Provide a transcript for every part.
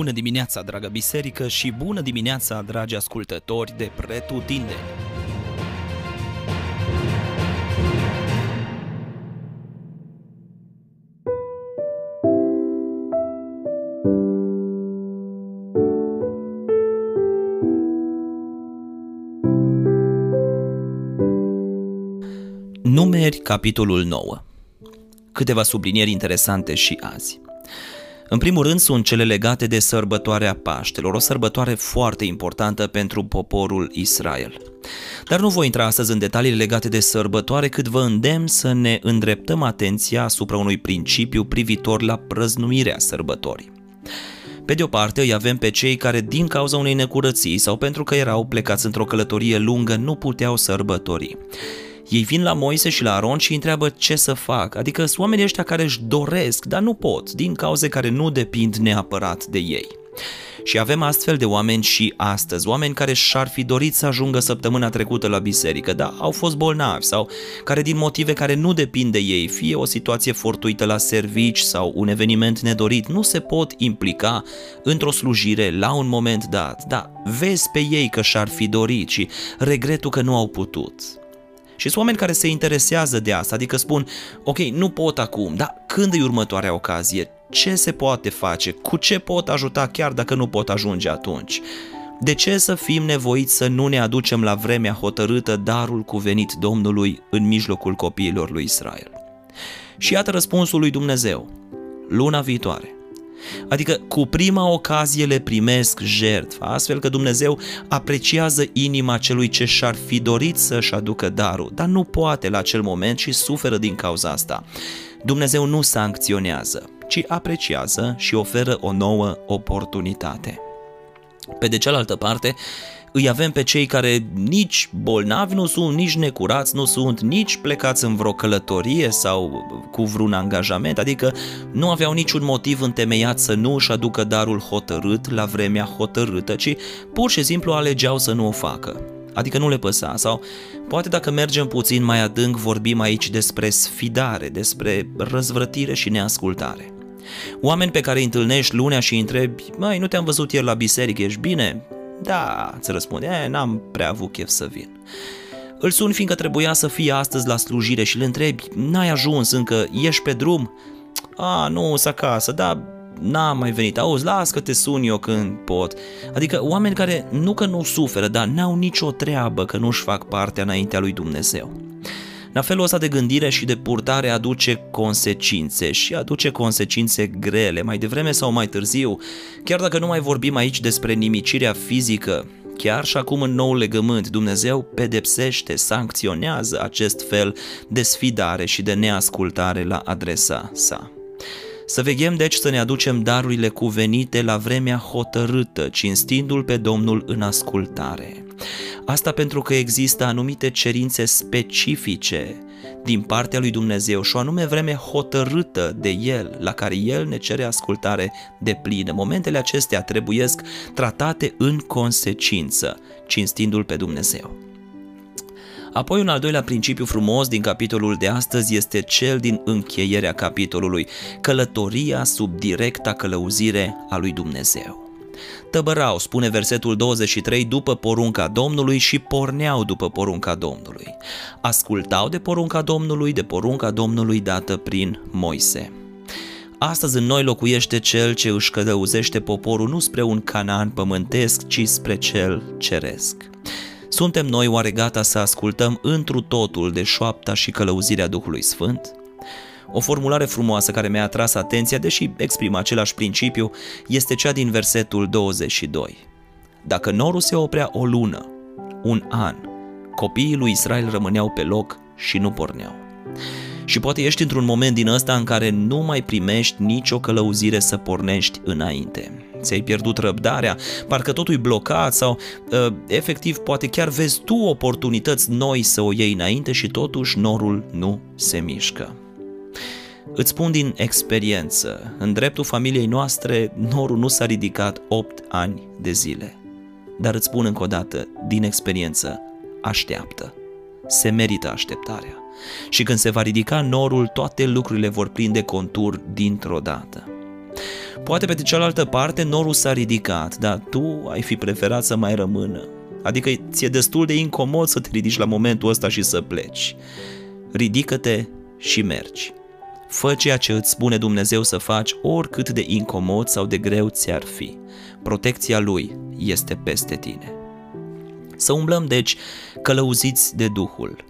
Bună dimineața, dragă biserică, și bună dimineața, dragi ascultători de Pretutindeni! Numeri, capitolul 9 Câteva sublinieri interesante și azi. În primul rând sunt cele legate de sărbătoarea Paștelor, o sărbătoare foarte importantă pentru poporul Israel. Dar nu voi intra astăzi în detalii legate de sărbătoare, cât vă îndemn să ne îndreptăm atenția asupra unui principiu privitor la prăznuirea sărbătorii. Pe de o parte îi avem pe cei care din cauza unei necurății sau pentru că erau plecați într-o călătorie lungă nu puteau sărbători. Ei vin la Moise și la Aron și îi întreabă ce să fac, adică sunt oamenii ăștia care își doresc, dar nu pot, din cauze care nu depind neapărat de ei. Și avem astfel de oameni și astăzi, oameni care și-ar fi dorit să ajungă săptămâna trecută la biserică, dar au fost bolnavi sau care din motive care nu depind de ei, fie o situație fortuită la servici sau un eveniment nedorit, nu se pot implica într-o slujire la un moment dat. Da, vezi pe ei că și-ar fi dorit și regretul că nu au putut. Și sunt oameni care se interesează de asta, adică spun, ok, nu pot acum, dar când e următoarea ocazie? Ce se poate face? Cu ce pot ajuta chiar dacă nu pot ajunge atunci? De ce să fim nevoiți să nu ne aducem la vremea hotărâtă darul cuvenit Domnului în mijlocul copiilor lui Israel? Și iată răspunsul lui Dumnezeu. Luna viitoare, Adică cu prima ocazie le primesc jertfa, astfel că Dumnezeu apreciază inima celui ce și-ar fi dorit să-și aducă darul, dar nu poate la acel moment și suferă din cauza asta. Dumnezeu nu sancționează, ci apreciază și oferă o nouă oportunitate. Pe de cealaltă parte, îi avem pe cei care nici bolnavi nu sunt, nici necurați nu sunt, nici plecați în vreo călătorie sau cu vreun angajament, adică nu aveau niciun motiv întemeiat să nu își aducă darul hotărât la vremea hotărâtă, ci pur și simplu alegeau să nu o facă. Adică nu le păsa sau poate dacă mergem puțin mai adânc vorbim aici despre sfidare, despre răzvrătire și neascultare. Oameni pe care îi întâlnești lunea și îi întrebi, mai nu te-am văzut ieri la biserică, ești bine? Da, îți răspunde, e, n-am prea avut chef să vin. Îl sun fiindcă trebuia să fie astăzi la slujire și îl întrebi, n-ai ajuns încă, ești pe drum? A, nu, să acasă, da, n-am mai venit, auzi, las că te sun eu când pot. Adică oameni care nu că nu suferă, dar n-au nicio treabă că nu-și fac partea înaintea lui Dumnezeu. La felul ăsta de gândire și de purtare aduce consecințe și aduce consecințe grele, mai devreme sau mai târziu. Chiar dacă nu mai vorbim aici despre nimicirea fizică, chiar și acum în nou legământ, Dumnezeu pedepsește, sancționează acest fel de sfidare și de neascultare la adresa sa. Să veghem deci să ne aducem darurile cuvenite la vremea hotărâtă, cinstindu-L pe Domnul în ascultare. Asta pentru că există anumite cerințe specifice din partea lui Dumnezeu și o anume vreme hotărâtă de El, la care El ne cere ascultare de plină. Momentele acestea trebuiesc tratate în consecință, cinstindu-L pe Dumnezeu. Apoi un al doilea principiu frumos din capitolul de astăzi este cel din încheierea capitolului, călătoria sub directa călăuzire a lui Dumnezeu. Tăbărau, spune versetul 23, după porunca Domnului și porneau după porunca Domnului. Ascultau de porunca Domnului, de porunca Domnului dată prin Moise. Astăzi în noi locuiește cel ce își călăuzește poporul nu spre un canan pământesc, ci spre cel ceresc. Suntem noi oare gata să ascultăm întru totul de șoapta și călăuzirea Duhului Sfânt? O formulare frumoasă care mi-a atras atenția, deși exprimă același principiu, este cea din versetul 22. Dacă norul se oprea o lună, un an, copiii lui Israel rămâneau pe loc și nu porneau. Și poate ești într-un moment din ăsta în care nu mai primești nicio călăuzire să pornești înainte. Ți-ai pierdut răbdarea, parcă totul e blocat sau uh, efectiv poate chiar vezi tu oportunități noi să o iei înainte și totuși norul nu se mișcă. Îți spun din experiență, în dreptul familiei noastre, norul nu s-a ridicat 8 ani de zile. Dar îți spun încă o dată, din experiență, așteaptă. Se merită așteptarea. Și când se va ridica norul, toate lucrurile vor prinde contur dintr-o dată. Poate pe de cealaltă parte norul s-a ridicat, dar tu ai fi preferat să mai rămână. Adică ți-e destul de incomod să te ridici la momentul ăsta și să pleci. Ridică-te și mergi. Fă ceea ce îți spune Dumnezeu să faci, oricât de incomod sau de greu ți-ar fi. Protecția Lui este peste tine. Să umblăm, deci, călăuziți de Duhul.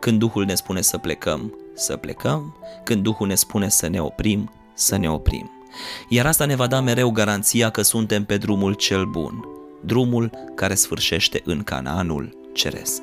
Când Duhul ne spune să plecăm, să plecăm, când Duhul ne spune să ne oprim, să ne oprim. Iar asta ne va da mereu garanția că suntem pe drumul cel bun, drumul care sfârșește în Canaanul ceresc.